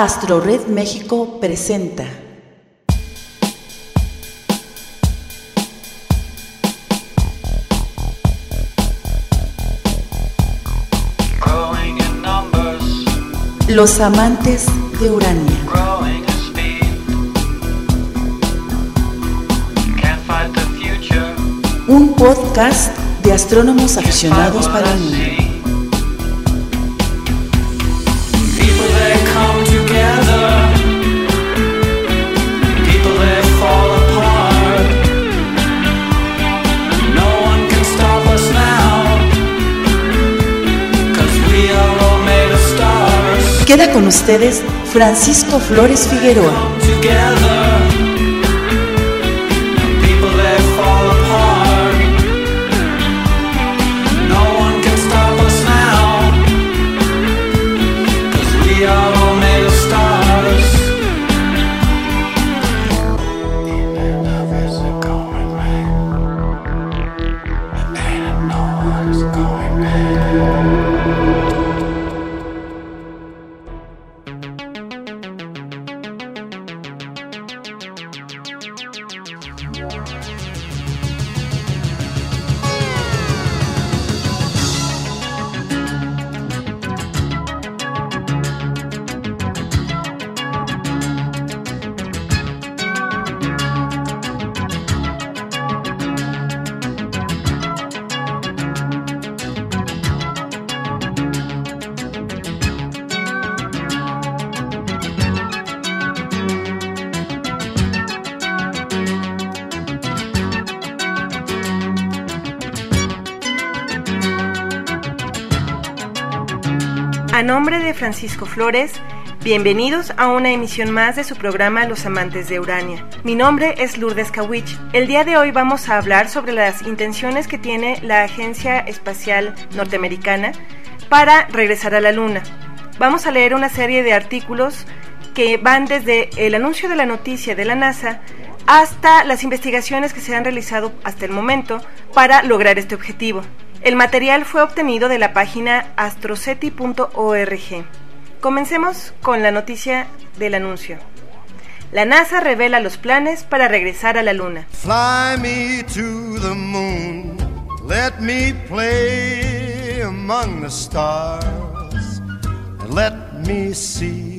AstroRed México presenta. Los amantes de Urania. Un podcast de astrónomos aficionados para el mundo. Queda con ustedes Francisco Flores Figueroa. Nombre de Francisco Flores, bienvenidos a una emisión más de su programa Los Amantes de Urania. Mi nombre es Lourdes Kawich. El día de hoy vamos a hablar sobre las intenciones que tiene la Agencia Espacial Norteamericana para regresar a la Luna. Vamos a leer una serie de artículos que van desde el anuncio de la noticia de la NASA hasta las investigaciones que se han realizado hasta el momento para lograr este objetivo. El material fue obtenido de la página astroceti.org. Comencemos con la noticia del anuncio. La NASA revela los planes para regresar a la Luna. Fly me to the moon, let me play among the stars, let me see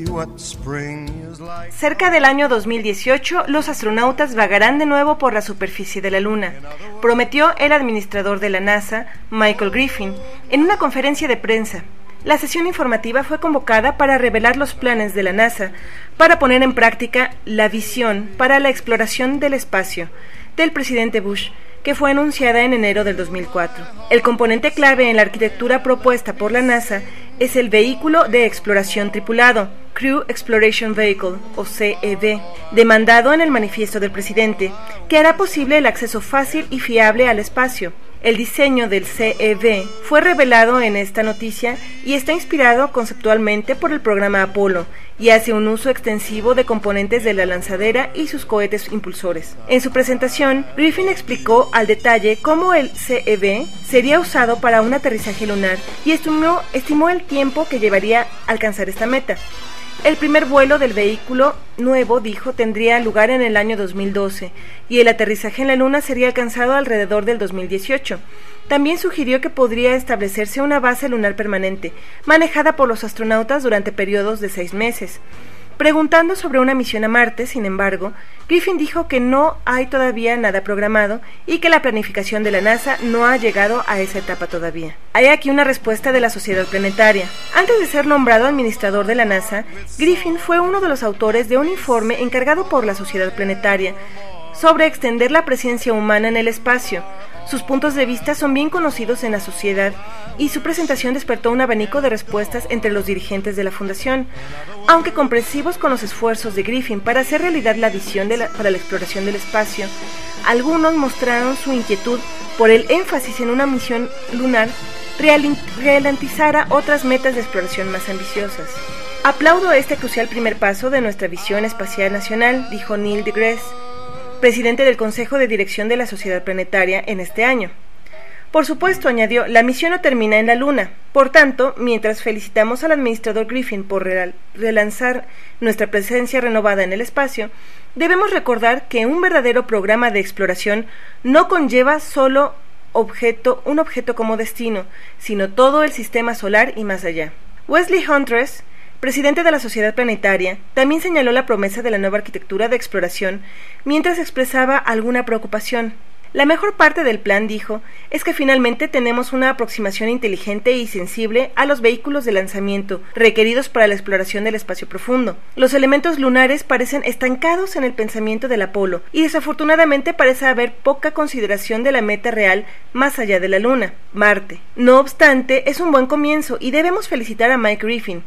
Cerca del año 2018, los astronautas vagarán de nuevo por la superficie de la Luna, prometió el administrador de la NASA, Michael Griffin, en una conferencia de prensa. La sesión informativa fue convocada para revelar los planes de la NASA para poner en práctica la visión para la exploración del espacio del presidente Bush, que fue anunciada en enero del 2004. El componente clave en la arquitectura propuesta por la NASA es el vehículo de exploración tripulado, Crew Exploration Vehicle, o CEV, demandado en el manifiesto del presidente, que hará posible el acceso fácil y fiable al espacio. El diseño del CEV fue revelado en esta noticia y está inspirado conceptualmente por el programa Apolo y hace un uso extensivo de componentes de la lanzadera y sus cohetes impulsores. En su presentación, Griffin explicó al detalle cómo el CEV sería usado para un aterrizaje lunar y estimó, estimó el tiempo que llevaría alcanzar esta meta. El primer vuelo del vehículo nuevo, dijo, tendría lugar en el año 2012 y el aterrizaje en la Luna sería alcanzado alrededor del 2018. También sugirió que podría establecerse una base lunar permanente, manejada por los astronautas durante periodos de seis meses. Preguntando sobre una misión a Marte, sin embargo, Griffin dijo que no hay todavía nada programado y que la planificación de la NASA no ha llegado a esa etapa todavía. Hay aquí una respuesta de la Sociedad Planetaria. Antes de ser nombrado administrador de la NASA, Griffin fue uno de los autores de un informe encargado por la Sociedad Planetaria sobre extender la presencia humana en el espacio. Sus puntos de vista son bien conocidos en la sociedad y su presentación despertó un abanico de respuestas entre los dirigentes de la fundación. Aunque comprensivos con los esfuerzos de Griffin para hacer realidad la visión de para la exploración del espacio, algunos mostraron su inquietud por el énfasis en una misión lunar ralentizara otras metas de exploración más ambiciosas. Aplaudo este crucial primer paso de nuestra visión espacial nacional, dijo Neil deGrasse, presidente del Consejo de Dirección de la Sociedad Planetaria en este año. Por supuesto, añadió, la misión no termina en la Luna. Por tanto, mientras felicitamos al administrador Griffin por relanzar nuestra presencia renovada en el espacio, debemos recordar que un verdadero programa de exploración no conlleva solo objeto, un objeto como destino, sino todo el sistema solar y más allá. Wesley Huntress, presidente de la Sociedad Planetaria, también señaló la promesa de la nueva arquitectura de exploración mientras expresaba alguna preocupación. La mejor parte del plan, dijo, es que finalmente tenemos una aproximación inteligente y sensible a los vehículos de lanzamiento requeridos para la exploración del espacio profundo. Los elementos lunares parecen estancados en el pensamiento del Apolo y desafortunadamente parece haber poca consideración de la meta real más allá de la Luna, Marte. No obstante, es un buen comienzo y debemos felicitar a Mike Griffin,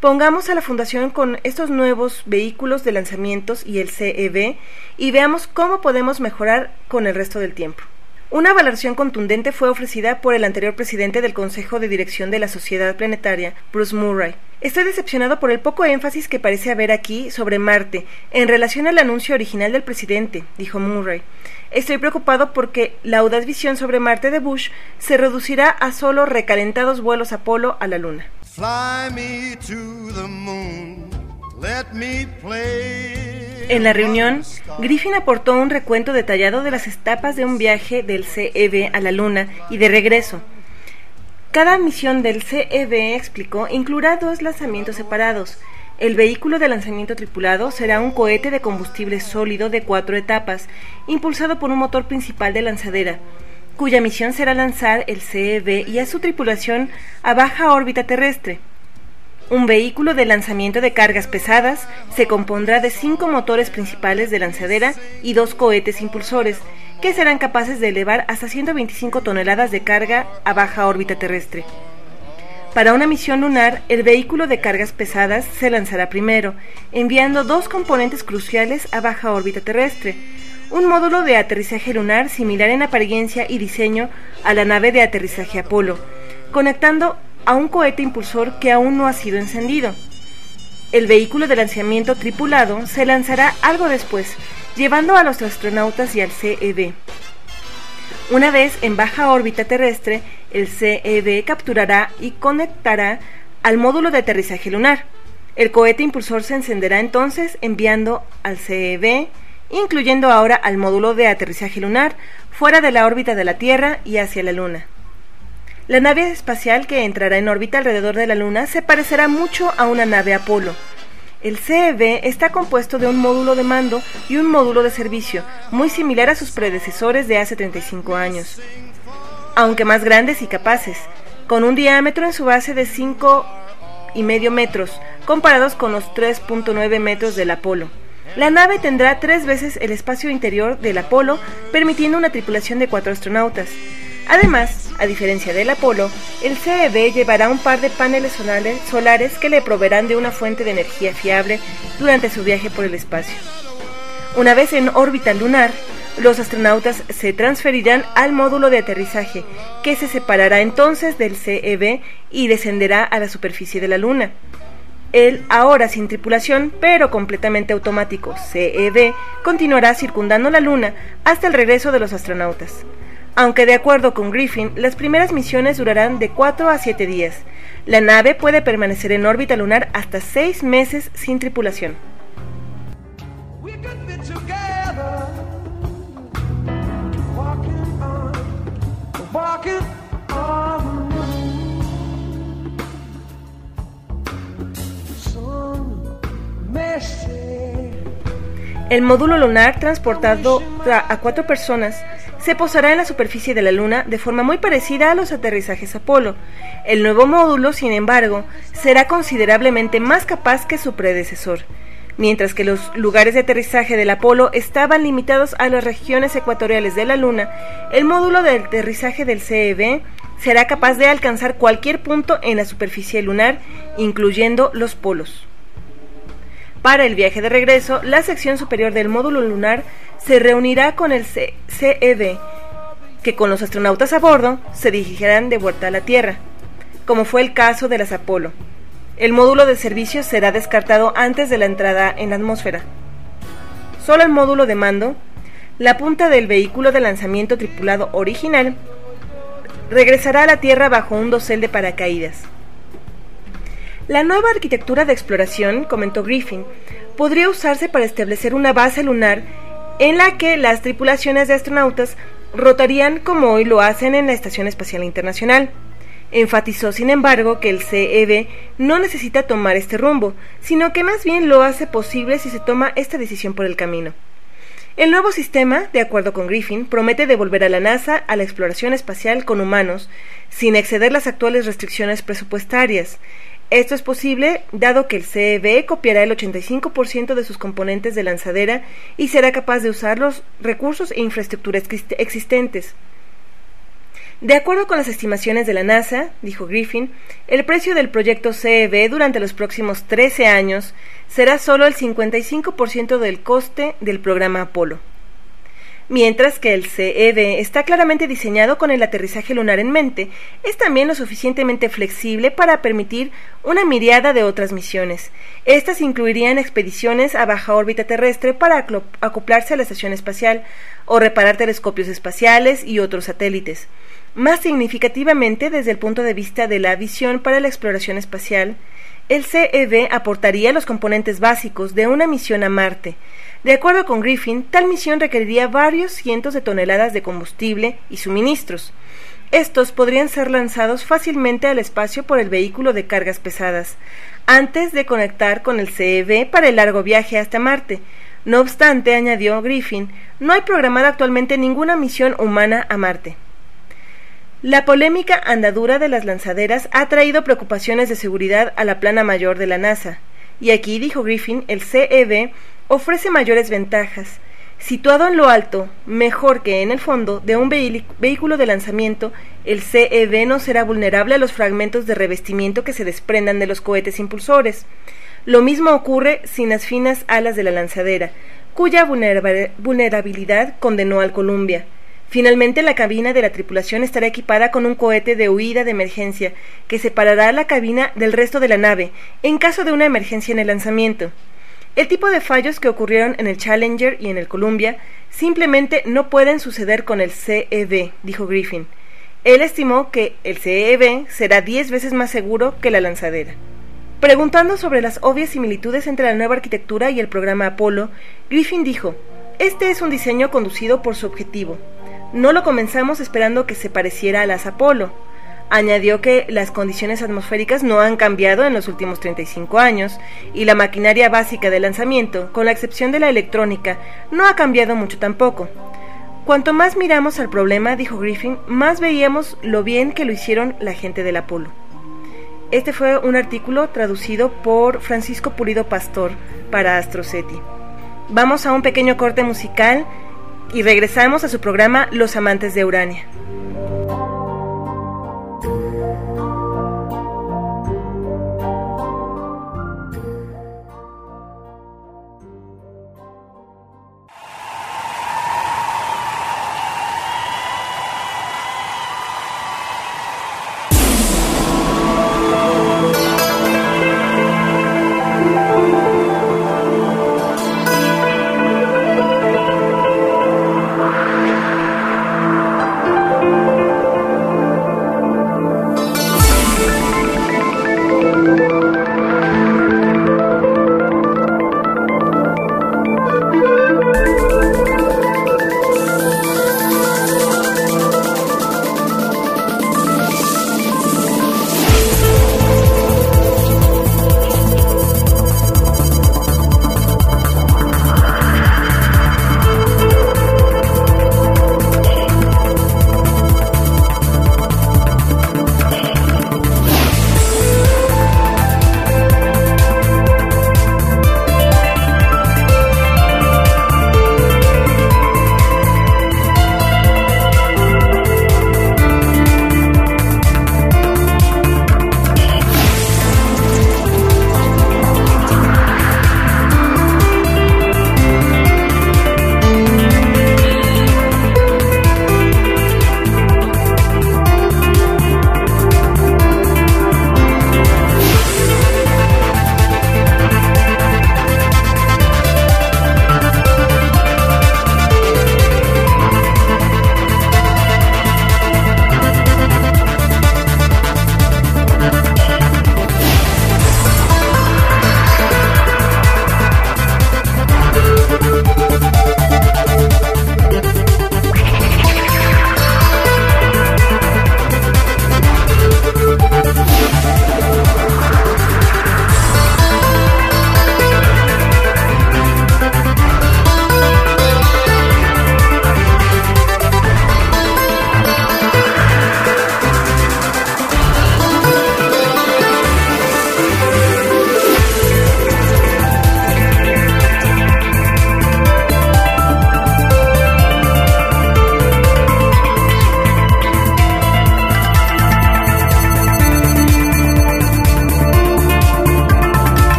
Pongamos a la Fundación con estos nuevos vehículos de lanzamientos y el CEB y veamos cómo podemos mejorar con el resto del tiempo. Una valoración contundente fue ofrecida por el anterior presidente del Consejo de Dirección de la Sociedad Planetaria, Bruce Murray. Estoy decepcionado por el poco énfasis que parece haber aquí sobre Marte en relación al anuncio original del presidente, dijo Murray. Estoy preocupado porque la audaz visión sobre Marte de Bush se reducirá a solo recalentados vuelos Apolo a la Luna. En la reunión, Griffin aportó un recuento detallado de las etapas de un viaje del CEB a la Luna y de regreso. Cada misión del CEB, explicó, incluirá dos lanzamientos separados. El vehículo de lanzamiento tripulado será un cohete de combustible sólido de cuatro etapas, impulsado por un motor principal de lanzadera cuya misión será lanzar el CEB y a su tripulación a baja órbita terrestre. Un vehículo de lanzamiento de cargas pesadas se compondrá de cinco motores principales de lanzadera y dos cohetes impulsores, que serán capaces de elevar hasta 125 toneladas de carga a baja órbita terrestre. Para una misión lunar, el vehículo de cargas pesadas se lanzará primero, enviando dos componentes cruciales a baja órbita terrestre, un módulo de aterrizaje lunar similar en apariencia y diseño a la nave de aterrizaje Apolo, conectando a un cohete impulsor que aún no ha sido encendido. El vehículo de lanzamiento tripulado se lanzará algo después, llevando a los astronautas y al CEB. Una vez en baja órbita terrestre, el CEB capturará y conectará al módulo de aterrizaje lunar. El cohete impulsor se encenderá entonces enviando al CEB incluyendo ahora al módulo de aterrizaje lunar fuera de la órbita de la Tierra y hacia la Luna. La nave espacial que entrará en órbita alrededor de la Luna se parecerá mucho a una nave Apolo. El CEB está compuesto de un módulo de mando y un módulo de servicio, muy similar a sus predecesores de hace 35 años, aunque más grandes y capaces, con un diámetro en su base de 5 y medio metros, comparados con los 3.9 metros del Apolo. La nave tendrá tres veces el espacio interior del Apolo, permitiendo una tripulación de cuatro astronautas. Además, a diferencia del Apolo, el CEB llevará un par de paneles solares que le proveerán de una fuente de energía fiable durante su viaje por el espacio. Una vez en órbita lunar, los astronautas se transferirán al módulo de aterrizaje, que se separará entonces del CEB y descenderá a la superficie de la Luna. El ahora sin tripulación, pero completamente automático, CEB, continuará circundando la Luna hasta el regreso de los astronautas. Aunque de acuerdo con Griffin, las primeras misiones durarán de 4 a 7 días. La nave puede permanecer en órbita lunar hasta 6 meses sin tripulación. El módulo lunar transportado a cuatro personas se posará en la superficie de la Luna de forma muy parecida a los aterrizajes Apolo. El nuevo módulo, sin embargo, será considerablemente más capaz que su predecesor. Mientras que los lugares de aterrizaje del Apolo estaban limitados a las regiones ecuatoriales de la Luna, el módulo de aterrizaje del CEB será capaz de alcanzar cualquier punto en la superficie lunar, incluyendo los polos. Para el viaje de regreso, la sección superior del módulo lunar se reunirá con el CEB, que con los astronautas a bordo se dirigirán de vuelta a la Tierra, como fue el caso de las Apolo. El módulo de servicio será descartado antes de la entrada en la atmósfera. Solo el módulo de mando, la punta del vehículo de lanzamiento tripulado original, regresará a la Tierra bajo un dosel de paracaídas. La nueva arquitectura de exploración, comentó Griffin, podría usarse para establecer una base lunar en la que las tripulaciones de astronautas rotarían como hoy lo hacen en la Estación Espacial Internacional. Enfatizó, sin embargo, que el CEB no necesita tomar este rumbo, sino que más bien lo hace posible si se toma esta decisión por el camino. El nuevo sistema, de acuerdo con Griffin, promete devolver a la NASA a la exploración espacial con humanos, sin exceder las actuales restricciones presupuestarias. Esto es posible dado que el CEB copiará el 85% de sus componentes de lanzadera y será capaz de usar los recursos e infraestructuras existentes. De acuerdo con las estimaciones de la NASA, dijo Griffin, el precio del proyecto CEB durante los próximos 13 años será solo el 55% del coste del programa Apolo. Mientras que el CEB está claramente diseñado con el aterrizaje lunar en mente, es también lo suficientemente flexible para permitir una miriada de otras misiones. Estas incluirían expediciones a baja órbita terrestre para acoplarse a la estación espacial o reparar telescopios espaciales y otros satélites. Más significativamente, desde el punto de vista de la visión para la exploración espacial, el CEB aportaría los componentes básicos de una misión a Marte. De acuerdo con Griffin, tal misión requeriría varios cientos de toneladas de combustible y suministros. Estos podrían ser lanzados fácilmente al espacio por el vehículo de cargas pesadas, antes de conectar con el CEB para el largo viaje hasta Marte. No obstante, añadió Griffin, no hay programada actualmente ninguna misión humana a Marte. La polémica andadura de las lanzaderas ha traído preocupaciones de seguridad a la plana mayor de la NASA. Y aquí, dijo Griffin, el CEB ofrece mayores ventajas. Situado en lo alto, mejor que en el fondo, de un vehículo de lanzamiento, el CEB no será vulnerable a los fragmentos de revestimiento que se desprendan de los cohetes impulsores. Lo mismo ocurre sin las finas alas de la lanzadera, cuya vulnerabilidad condenó al Columbia. Finalmente, la cabina de la tripulación estará equipada con un cohete de huida de emergencia que separará la cabina del resto de la nave en caso de una emergencia en el lanzamiento. El tipo de fallos que ocurrieron en el Challenger y en el Columbia simplemente no pueden suceder con el CEB, dijo Griffin. Él estimó que el CEB será diez veces más seguro que la lanzadera. Preguntando sobre las obvias similitudes entre la nueva arquitectura y el programa Apolo, Griffin dijo, Este es un diseño conducido por su objetivo, no lo comenzamos esperando que se pareciera a las Apolo. Añadió que las condiciones atmosféricas no han cambiado en los últimos 35 años y la maquinaria básica de lanzamiento, con la excepción de la electrónica, no ha cambiado mucho tampoco. Cuanto más miramos al problema, dijo Griffin, más veíamos lo bien que lo hicieron la gente del Apolo. Este fue un artículo traducido por Francisco Pulido Pastor para Astroceti. Vamos a un pequeño corte musical y regresamos a su programa Los Amantes de Urania.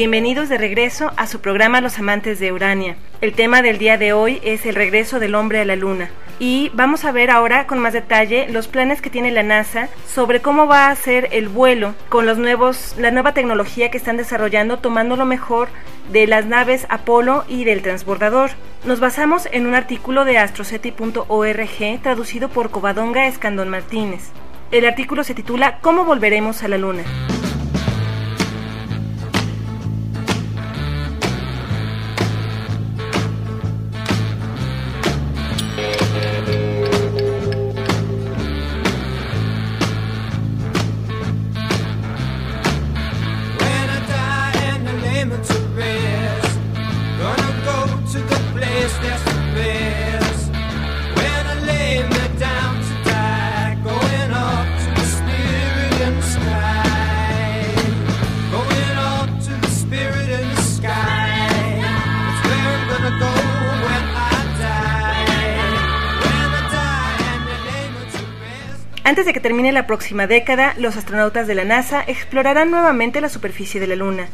Bienvenidos de regreso a su programa Los Amantes de Urania. El tema del día de hoy es el regreso del hombre a la luna. Y vamos a ver ahora con más detalle los planes que tiene la NASA sobre cómo va a ser el vuelo con los nuevos, la nueva tecnología que están desarrollando, tomando lo mejor de las naves Apolo y del transbordador. Nos basamos en un artículo de astroceti.org traducido por Covadonga Escandón Martínez. El artículo se titula ¿Cómo volveremos a la Luna? Antes de que termine la próxima década, los astronautas de la NASA explorarán nuevamente la superficie de la Luna.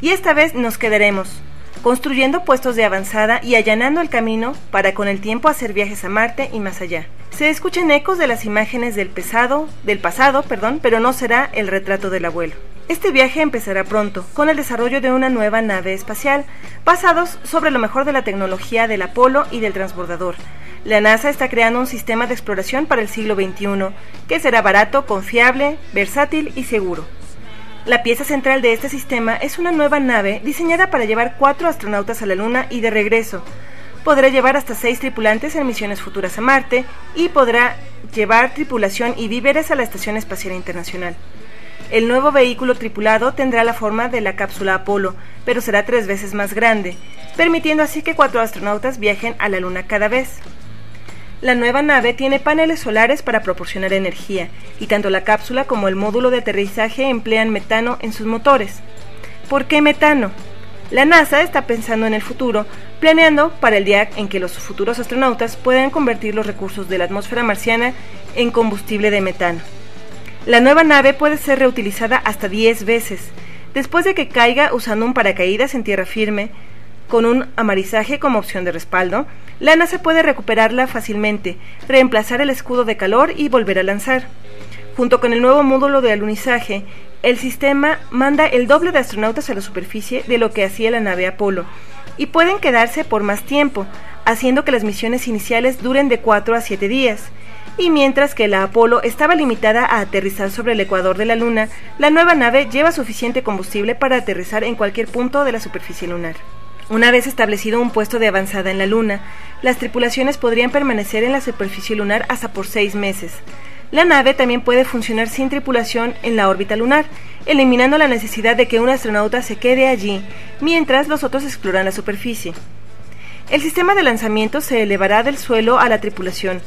Y esta vez nos quedaremos, construyendo puestos de avanzada y allanando el camino para con el tiempo hacer viajes a Marte y más allá. Se escuchan ecos de las imágenes del pesado, del pasado, perdón, pero no será el retrato del abuelo. Este viaje empezará pronto, con el desarrollo de una nueva nave espacial, basados sobre lo mejor de la tecnología del Apolo y del transbordador, la NASA está creando un sistema de exploración para el siglo XXI, que será barato, confiable, versátil y seguro. La pieza central de este sistema es una nueva nave diseñada para llevar cuatro astronautas a la Luna y de regreso. Podrá llevar hasta seis tripulantes en misiones futuras a Marte y podrá llevar tripulación y víveres a la Estación Espacial Internacional. El nuevo vehículo tripulado tendrá la forma de la cápsula Apolo, pero será tres veces más grande, permitiendo así que cuatro astronautas viajen a la Luna cada vez. La nueva nave tiene paneles solares para proporcionar energía, y tanto la cápsula como el módulo de aterrizaje emplean metano en sus motores. ¿Por qué metano? La NASA está pensando en el futuro, planeando para el día en que los futuros astronautas puedan convertir los recursos de la atmósfera marciana en combustible de metano. La nueva nave puede ser reutilizada hasta 10 veces. Después de que caiga usando un paracaídas en tierra firme, con un amarizaje como opción de respaldo, la NASA puede recuperarla fácilmente, reemplazar el escudo de calor y volver a lanzar. Junto con el nuevo módulo de alunizaje, el sistema manda el doble de astronautas a la superficie de lo que hacía la nave Apolo, y pueden quedarse por más tiempo, haciendo que las misiones iniciales duren de 4 a 7 días. Y mientras que la Apolo estaba limitada a aterrizar sobre el ecuador de la Luna, la nueva nave lleva suficiente combustible para aterrizar en cualquier punto de la superficie lunar. Una vez establecido un puesto de avanzada en la Luna, las tripulaciones podrían permanecer en la superficie lunar hasta por seis meses. La nave también puede funcionar sin tripulación en la órbita lunar, eliminando la necesidad de que un astronauta se quede allí mientras los otros exploran la superficie. El sistema de lanzamiento se elevará del suelo a la tripulación.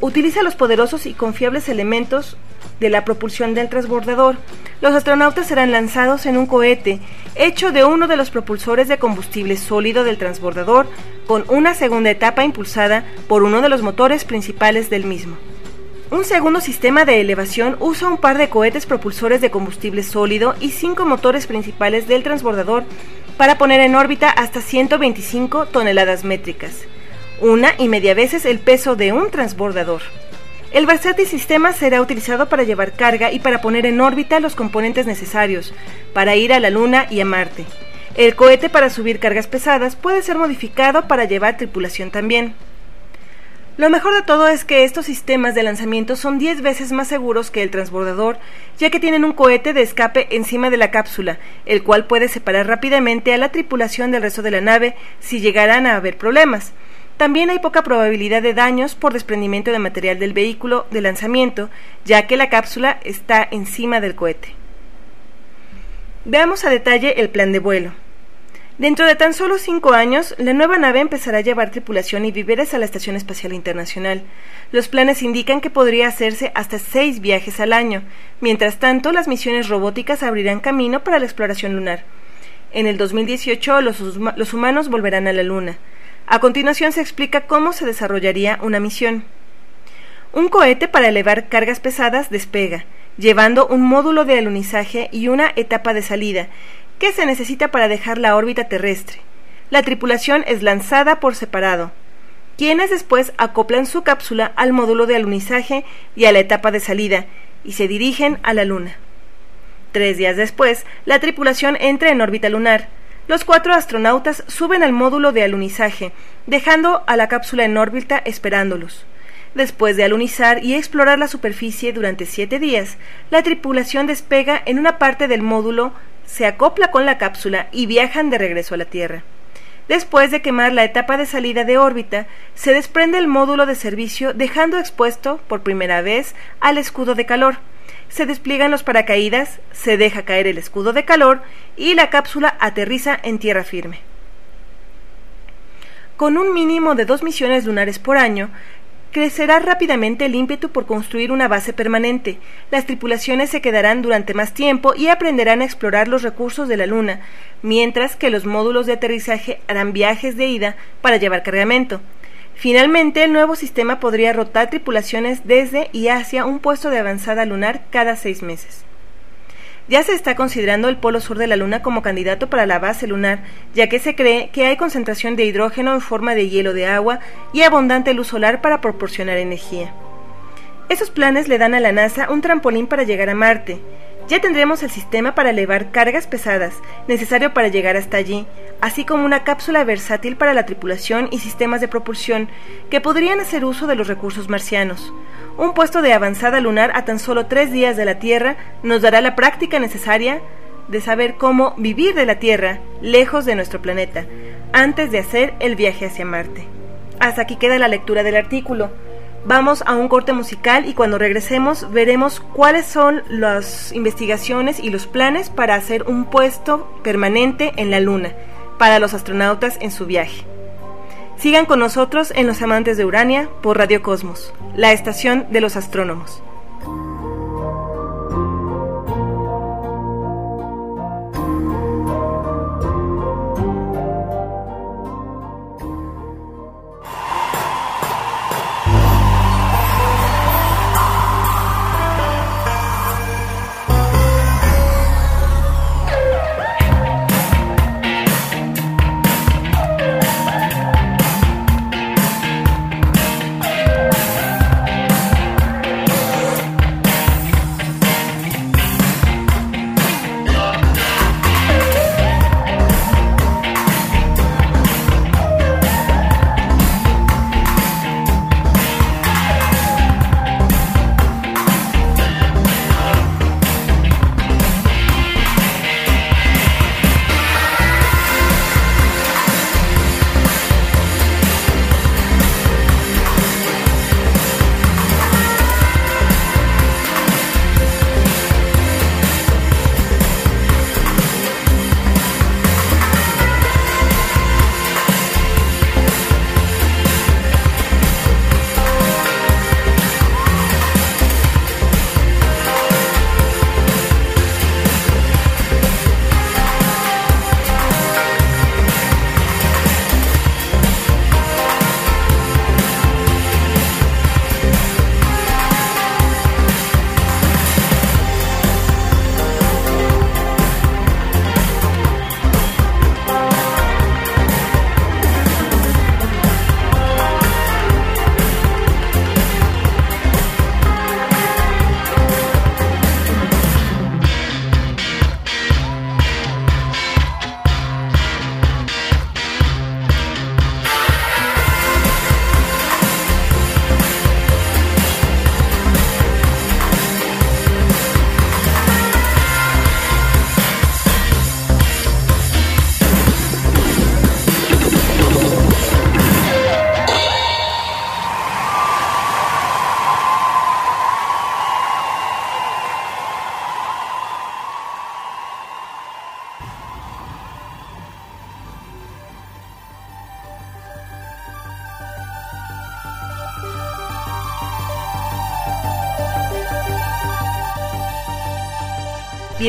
Utiliza los poderosos y confiables elementos de la propulsión del transbordador, los astronautas serán lanzados en un cohete hecho de uno de los propulsores de combustible sólido del transbordador con una segunda etapa impulsada por uno de los motores principales del mismo. Un segundo sistema de elevación usa un par de cohetes propulsores de combustible sólido y cinco motores principales del transbordador para poner en órbita hasta 125 toneladas métricas, una y media veces el peso de un transbordador. El versátil sistema será utilizado para llevar carga y para poner en órbita los componentes necesarios para ir a la Luna y a Marte. El cohete para subir cargas pesadas puede ser modificado para llevar tripulación también. Lo mejor de todo es que estos sistemas de lanzamiento son 10 veces más seguros que el transbordador, ya que tienen un cohete de escape encima de la cápsula, el cual puede separar rápidamente a la tripulación del resto de la nave si llegaran a haber problemas. También hay poca probabilidad de daños por desprendimiento de material del vehículo de lanzamiento, ya que la cápsula está encima del cohete. Veamos a detalle el plan de vuelo. Dentro de tan solo cinco años, la nueva nave empezará a llevar tripulación y víveres a la Estación Espacial Internacional. Los planes indican que podría hacerse hasta seis viajes al año. Mientras tanto, las misiones robóticas abrirán camino para la exploración lunar. En el 2018, los, los humanos volverán a la Luna. A continuación se explica cómo se desarrollaría una misión. Un cohete para elevar cargas pesadas despega, llevando un módulo de alunizaje y una etapa de salida, ¿Qué se necesita para dejar la órbita terrestre? La tripulación es lanzada por separado, quienes después acoplan su cápsula al módulo de alunizaje y a la etapa de salida, y se dirigen a la Luna. Tres días después, la tripulación entra en órbita lunar. Los cuatro astronautas suben al módulo de alunizaje, dejando a la cápsula en órbita esperándolos. Después de alunizar y explorar la superficie durante siete días, la tripulación despega en una parte del módulo, se acopla con la cápsula y viajan de regreso a la Tierra. Después de quemar la etapa de salida de órbita, se desprende el módulo de servicio dejando expuesto, por primera vez, al escudo de calor. Se despliegan los paracaídas, se deja caer el escudo de calor y la cápsula aterriza en tierra firme. Con un mínimo de dos misiones lunares por año, Crecerá rápidamente el ímpetu por construir una base permanente. Las tripulaciones se quedarán durante más tiempo y aprenderán a explorar los recursos de la Luna, mientras que los módulos de aterrizaje harán viajes de ida para llevar cargamento. Finalmente, el nuevo sistema podría rotar tripulaciones desde y hacia un puesto de avanzada lunar cada seis meses. Ya se está considerando el polo sur de la Luna como candidato para la base lunar, ya que se cree que hay concentración de hidrógeno en forma de hielo de agua y abundante luz solar para proporcionar energía. Esos planes le dan a la NASA un trampolín para llegar a Marte. Ya tendremos el sistema para elevar cargas pesadas, necesario para llegar hasta allí, así como una cápsula versátil para la tripulación y sistemas de propulsión que podrían hacer uso de los recursos marcianos. Un puesto de avanzada lunar a tan solo tres días de la Tierra nos dará la práctica necesaria de saber cómo vivir de la Tierra, lejos de nuestro planeta, antes de hacer el viaje hacia Marte. Hasta aquí queda la lectura del artículo. Vamos a un corte musical y cuando regresemos veremos cuáles son las investigaciones y los planes para hacer un puesto permanente en la Luna para los astronautas en su viaje. Sigan con nosotros en Los Amantes de Urania por Radio Cosmos, la estación de los astrónomos.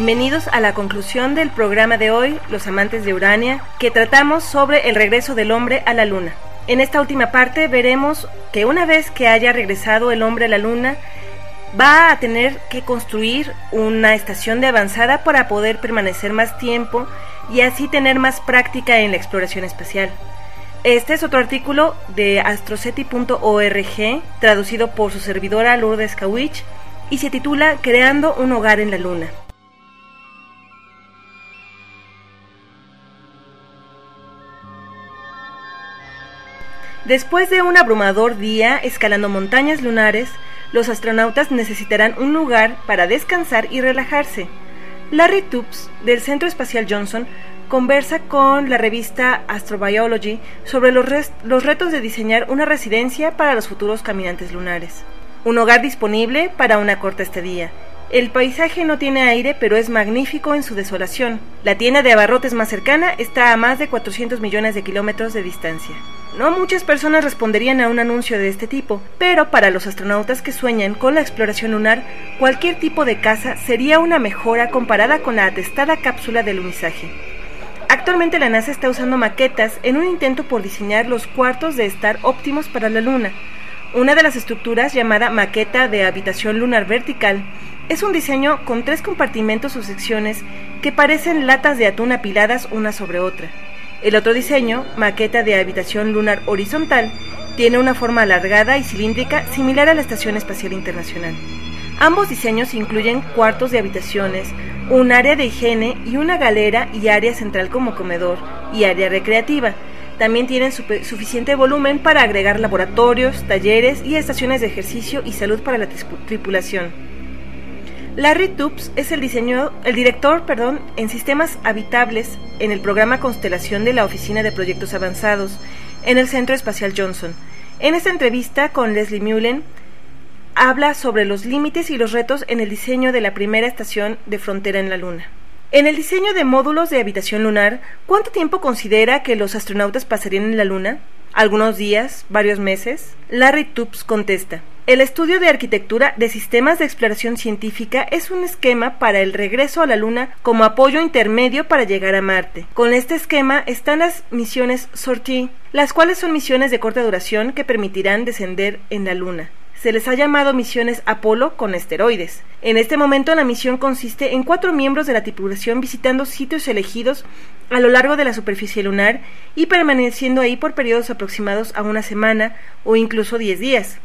Bienvenidos a la conclusión del programa de hoy, Los Amantes de Urania, que tratamos sobre el regreso del hombre a la Luna. En esta última parte veremos que una vez que haya regresado el hombre a la Luna, va a tener que construir una estación de avanzada para poder permanecer más tiempo y así tener más práctica en la exploración espacial. Este es otro artículo de astroceti.org, traducido por su servidora Lourdes Kawich, y se titula Creando un hogar en la Luna. Después de un abrumador día escalando montañas lunares, los astronautas necesitarán un lugar para descansar y relajarse. Larry Tubbs, del Centro Espacial Johnson, conversa con la revista Astrobiology sobre los, retos de diseñar una residencia para los futuros caminantes lunares. Un hogar disponible para una corta estadía. El paisaje no tiene aire, pero es magnífico en su desolación. La tienda de abarrotes más cercana está a más de 400 millones de kilómetros de distancia. No muchas personas responderían a un anuncio de este tipo, pero para los astronautas que sueñan con la exploración lunar, cualquier tipo de casa sería una mejora comparada con la atestada cápsula del lumisaje. Actualmente la NASA está usando maquetas en un intento por diseñar los cuartos de estar óptimos para la Luna. Una de las estructuras, llamada maqueta de habitación lunar vertical, es un diseño con tres compartimentos o secciones que parecen latas de atún apiladas una sobre otra. El otro diseño, maqueta de habitación lunar horizontal, tiene una forma alargada y cilíndrica similar a la Estación Espacial Internacional. Ambos diseños incluyen cuartos de habitaciones, un área de higiene y una galera y área central como comedor y área recreativa. También tienen suficiente volumen para agregar laboratorios, talleres y estaciones de ejercicio y salud para la tripulación. Larry Tubbs es el, el director perdón, en sistemas habitables en el programa Constelación de la Oficina de Proyectos Avanzados en el Centro Espacial Johnson. En esta entrevista con Leslie Mullen, habla sobre los límites y los retos en el diseño de la primera estación de frontera en la Luna. En el diseño de módulos de habitación lunar, ¿cuánto tiempo considera que los astronautas pasarían en la Luna? ¿Algunos días? ¿Varios meses? Larry Tubbs contesta. El estudio de arquitectura de sistemas de exploración científica es un esquema para el regreso a la Luna como apoyo intermedio para llegar a Marte. Con este esquema están las misiones Sortie, las cuales son misiones de corta duración que permitirán descender en la Luna se les ha llamado misiones Apolo con esteroides. En este momento la misión consiste en cuatro miembros de la tripulación visitando sitios elegidos a lo largo de la superficie lunar y permaneciendo ahí por periodos aproximados a una semana o incluso diez días.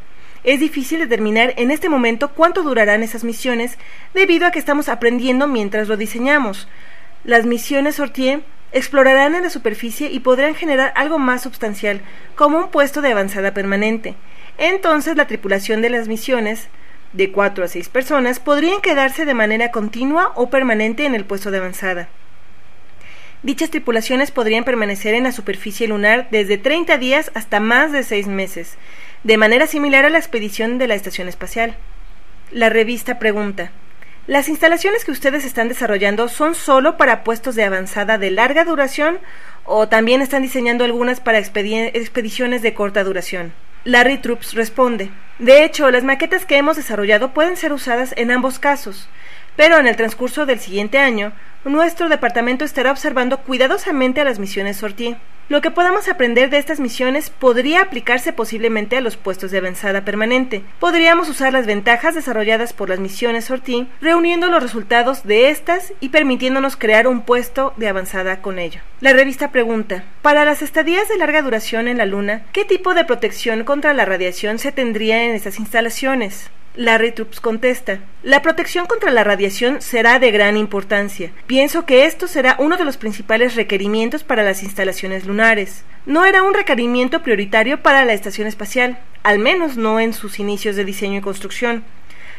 Es difícil determinar en este momento cuánto durarán esas misiones debido a que estamos aprendiendo mientras lo diseñamos. Las misiones Sortier explorarán en la superficie y podrán generar algo más sustancial, como un puesto de avanzada permanente. Entonces la tripulación de las misiones, de cuatro a seis personas, podrían quedarse de manera continua o permanente en el puesto de avanzada. Dichas tripulaciones podrían permanecer en la superficie lunar desde 30 días hasta más de seis meses, de manera similar a la expedición de la Estación Espacial. La revista pregunta, ¿las instalaciones que ustedes están desarrollando son solo para puestos de avanzada de larga duración o también están diseñando algunas para expediciones de corta duración? Larry Troops responde, de hecho, las maquetas que hemos desarrollado pueden ser usadas en ambos casos, pero en el transcurso del siguiente año, nuestro departamento estará observando cuidadosamente a las misiones Sortie. Lo que podamos aprender de estas misiones podría aplicarse posiblemente a los puestos de avanzada permanente. Podríamos usar las ventajas desarrolladas por las misiones Sortie, reuniendo los resultados de estas y permitiéndonos crear un puesto de avanzada con ello. La revista pregunta, para las estadías de larga duración en la Luna, ¿qué tipo de protección contra la radiación se tendría en estas instalaciones? Larry Troops contesta, la protección contra la radiación será de gran importancia. Pienso que esto será uno de los principales requerimientos para las instalaciones lunares. No era un requerimiento prioritario para la estación espacial, al menos no en sus inicios de diseño y construcción.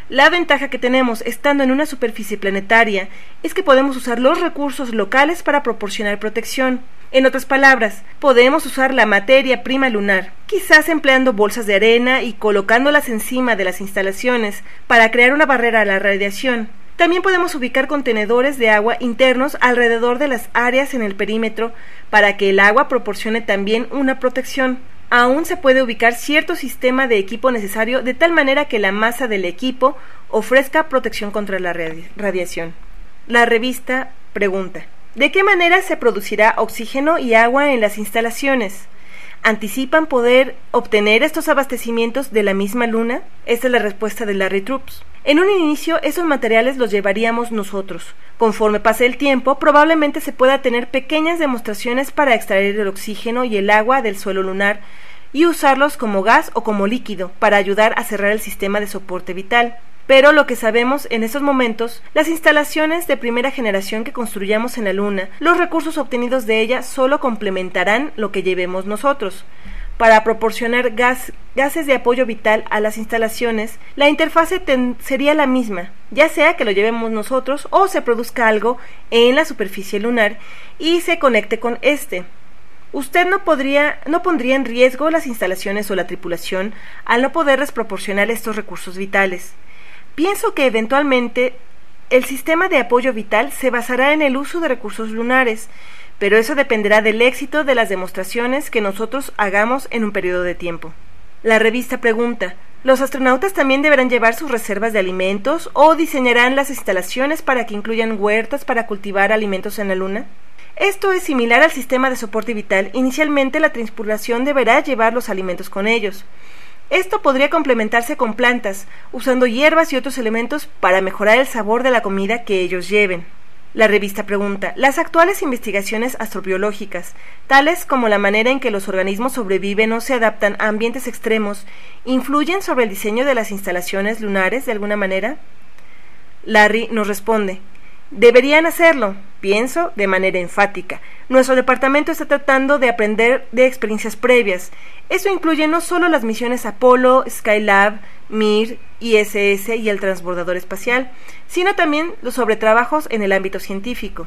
La ventaja que tenemos estando en una superficie planetaria es que podemos usar los recursos locales para proporcionar protección. En otras palabras, podemos usar la materia prima lunar, quizás empleando bolsas de arena y colocándolas encima de las instalaciones para crear una barrera a la radiación. También podemos ubicar contenedores de agua internos alrededor de las áreas en el perímetro para que el agua proporcione también una protección. Aún se puede ubicar cierto sistema de equipo necesario de tal manera que la masa del equipo ofrezca protección contra la radiación. La revista pregunta ¿De qué manera se producirá oxígeno y agua en las instalaciones? ¿Anticipan poder obtener estos abastecimientos de la misma luna? Esta es la respuesta de Larry Troops. En un inicio, esos materiales los llevaríamos nosotros. Conforme pase el tiempo, probablemente se pueda tener pequeñas demostraciones para extraer el oxígeno y el agua del suelo lunar y usarlos como gas o como líquido para ayudar a cerrar el sistema de soporte vital. Pero lo que sabemos en estos momentos, las instalaciones de primera generación que construyamos en la Luna, los recursos obtenidos de ella solo complementarán lo que llevemos nosotros. Para proporcionar gases de apoyo vital a las instalaciones, la interfase sería la misma, ya sea que lo llevemos nosotros o se produzca algo en la superficie lunar y se conecte con este. Usted no, podría, no pondría en riesgo las instalaciones o la tripulación al no poderles proporcionar estos recursos vitales. Pienso que eventualmente el sistema de apoyo vital se basará en el uso de recursos lunares, pero eso dependerá del éxito de las demostraciones que nosotros hagamos en un periodo de tiempo. La revista pregunta, ¿los astronautas también deberán llevar sus reservas de alimentos o diseñarán las instalaciones para que incluyan huertas para cultivar alimentos en la Luna? Esto es similar al sistema de soporte vital. Inicialmente la tripulación deberá llevar los alimentos con ellos. Esto podría complementarse con plantas, usando hierbas y otros elementos para mejorar el sabor de la comida que ellos lleven. La revista pregunta, ¿las actuales investigaciones astrobiológicas, tales como la manera en que los organismos sobreviven o se adaptan a ambientes extremos, influyen sobre el diseño de las instalaciones lunares de alguna manera? Larry nos responde, Deberían hacerlo, pienso, de manera enfática. Nuestro departamento está tratando de aprender de experiencias previas. Eso incluye no solo las misiones Apolo, Skylab, Mir, ISS y el transbordador espacial, sino también los sobretrabajos en el ámbito científico.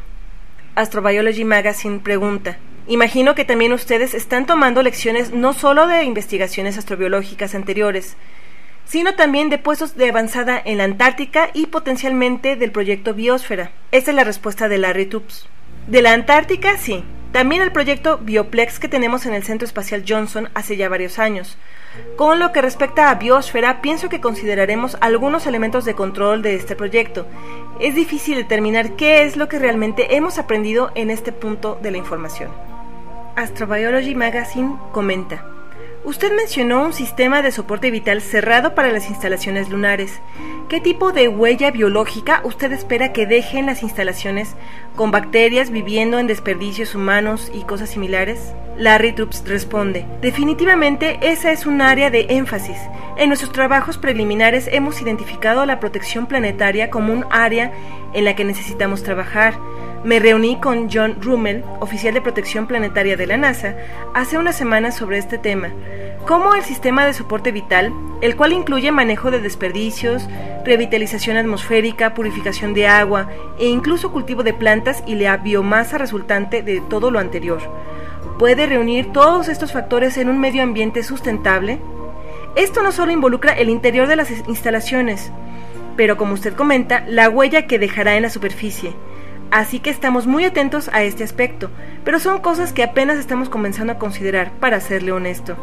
Astrobiology Magazine pregunta, Imagino que también ustedes están tomando lecciones no solo de investigaciones astrobiológicas anteriores, sino también de puestos de avanzada en la Antártica y potencialmente del proyecto Biosfera. Esta es la respuesta de Larry Tubbs. De la Antártica, sí. También el proyecto Bioplex que tenemos en el Centro Espacial Johnson hace ya varios años. Con lo que respecta a Biosfera, pienso que consideraremos algunos elementos de control de este proyecto. Es difícil determinar qué es lo que realmente hemos aprendido en este punto de la información. Astrobiology Magazine comenta. Usted mencionó un sistema de soporte vital cerrado para las instalaciones lunares. ¿Qué tipo de huella biológica usted espera que dejen las instalaciones con bacterias viviendo en desperdicios humanos y cosas similares? Larry Tubbs responde, definitivamente esa es un área de énfasis. En nuestros trabajos preliminares hemos identificado la protección planetaria como un área en la que necesitamos trabajar. Me reuní con John Rummel, oficial de protección planetaria de la NASA, hace unas semanas sobre este tema. Cómo el sistema de soporte vital, el cual incluye manejo de desperdicios, revitalización atmosférica, purificación de agua e incluso cultivo de plantas y la biomasa resultante de todo lo anterior, puede reunir todos estos factores en un medio ambiente sustentable? Esto no solo involucra el interior de las instalaciones, pero como usted comenta, la huella que dejará en la superficie, Así que estamos muy atentos a este aspecto, pero son cosas que apenas estamos comenzando a considerar, para serle honesto.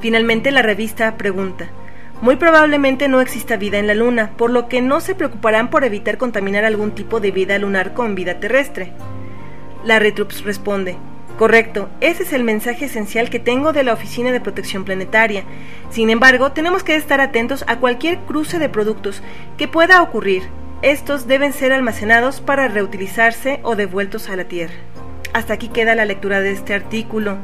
Finalmente la revista pregunta, muy probablemente no exista vida en la Luna, por lo que no se preocuparán por evitar contaminar algún tipo de vida lunar con vida terrestre. La Retrups responde, Correcto, ese es el mensaje esencial que tengo de la Oficina de Protección Planetaria. Sin embargo, tenemos que estar atentos a cualquier cruce de productos que pueda ocurrir, estos deben ser almacenados para reutilizarse o devueltos a la Tierra. Hasta aquí queda la lectura de este artículo.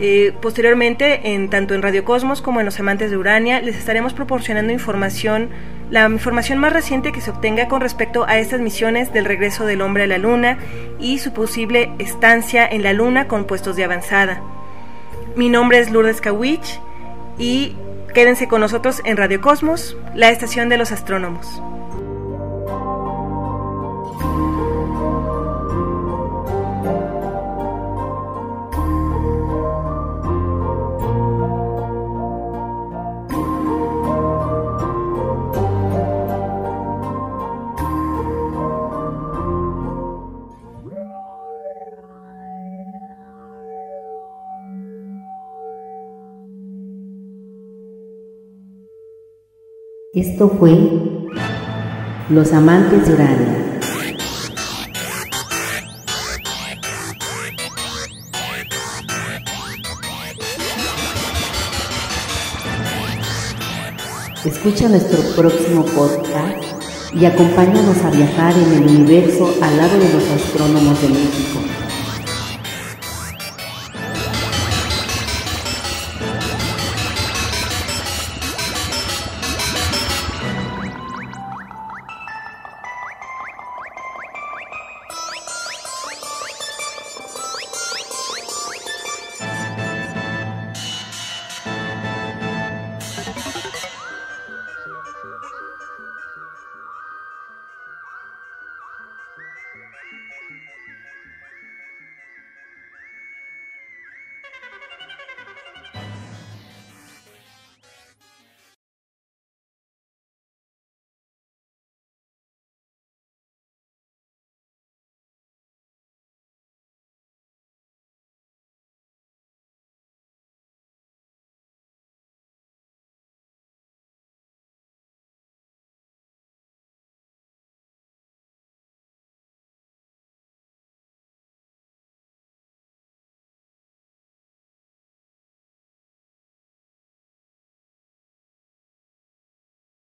Eh, posteriormente, en, tanto en Radio Cosmos como en Los Amantes de Urania, les estaremos proporcionando información, la información más reciente que se obtenga con respecto a estas misiones del regreso del hombre a la Luna y su posible estancia en la Luna con puestos de avanzada. Mi nombre es Lourdes Kawich y quédense con nosotros en Radio Cosmos, la estación de los astrónomos. Esto fue Los Amantes de Urania. Escucha nuestro próximo podcast y acompáñanos a viajar en el universo al lado de los astrónomos de México.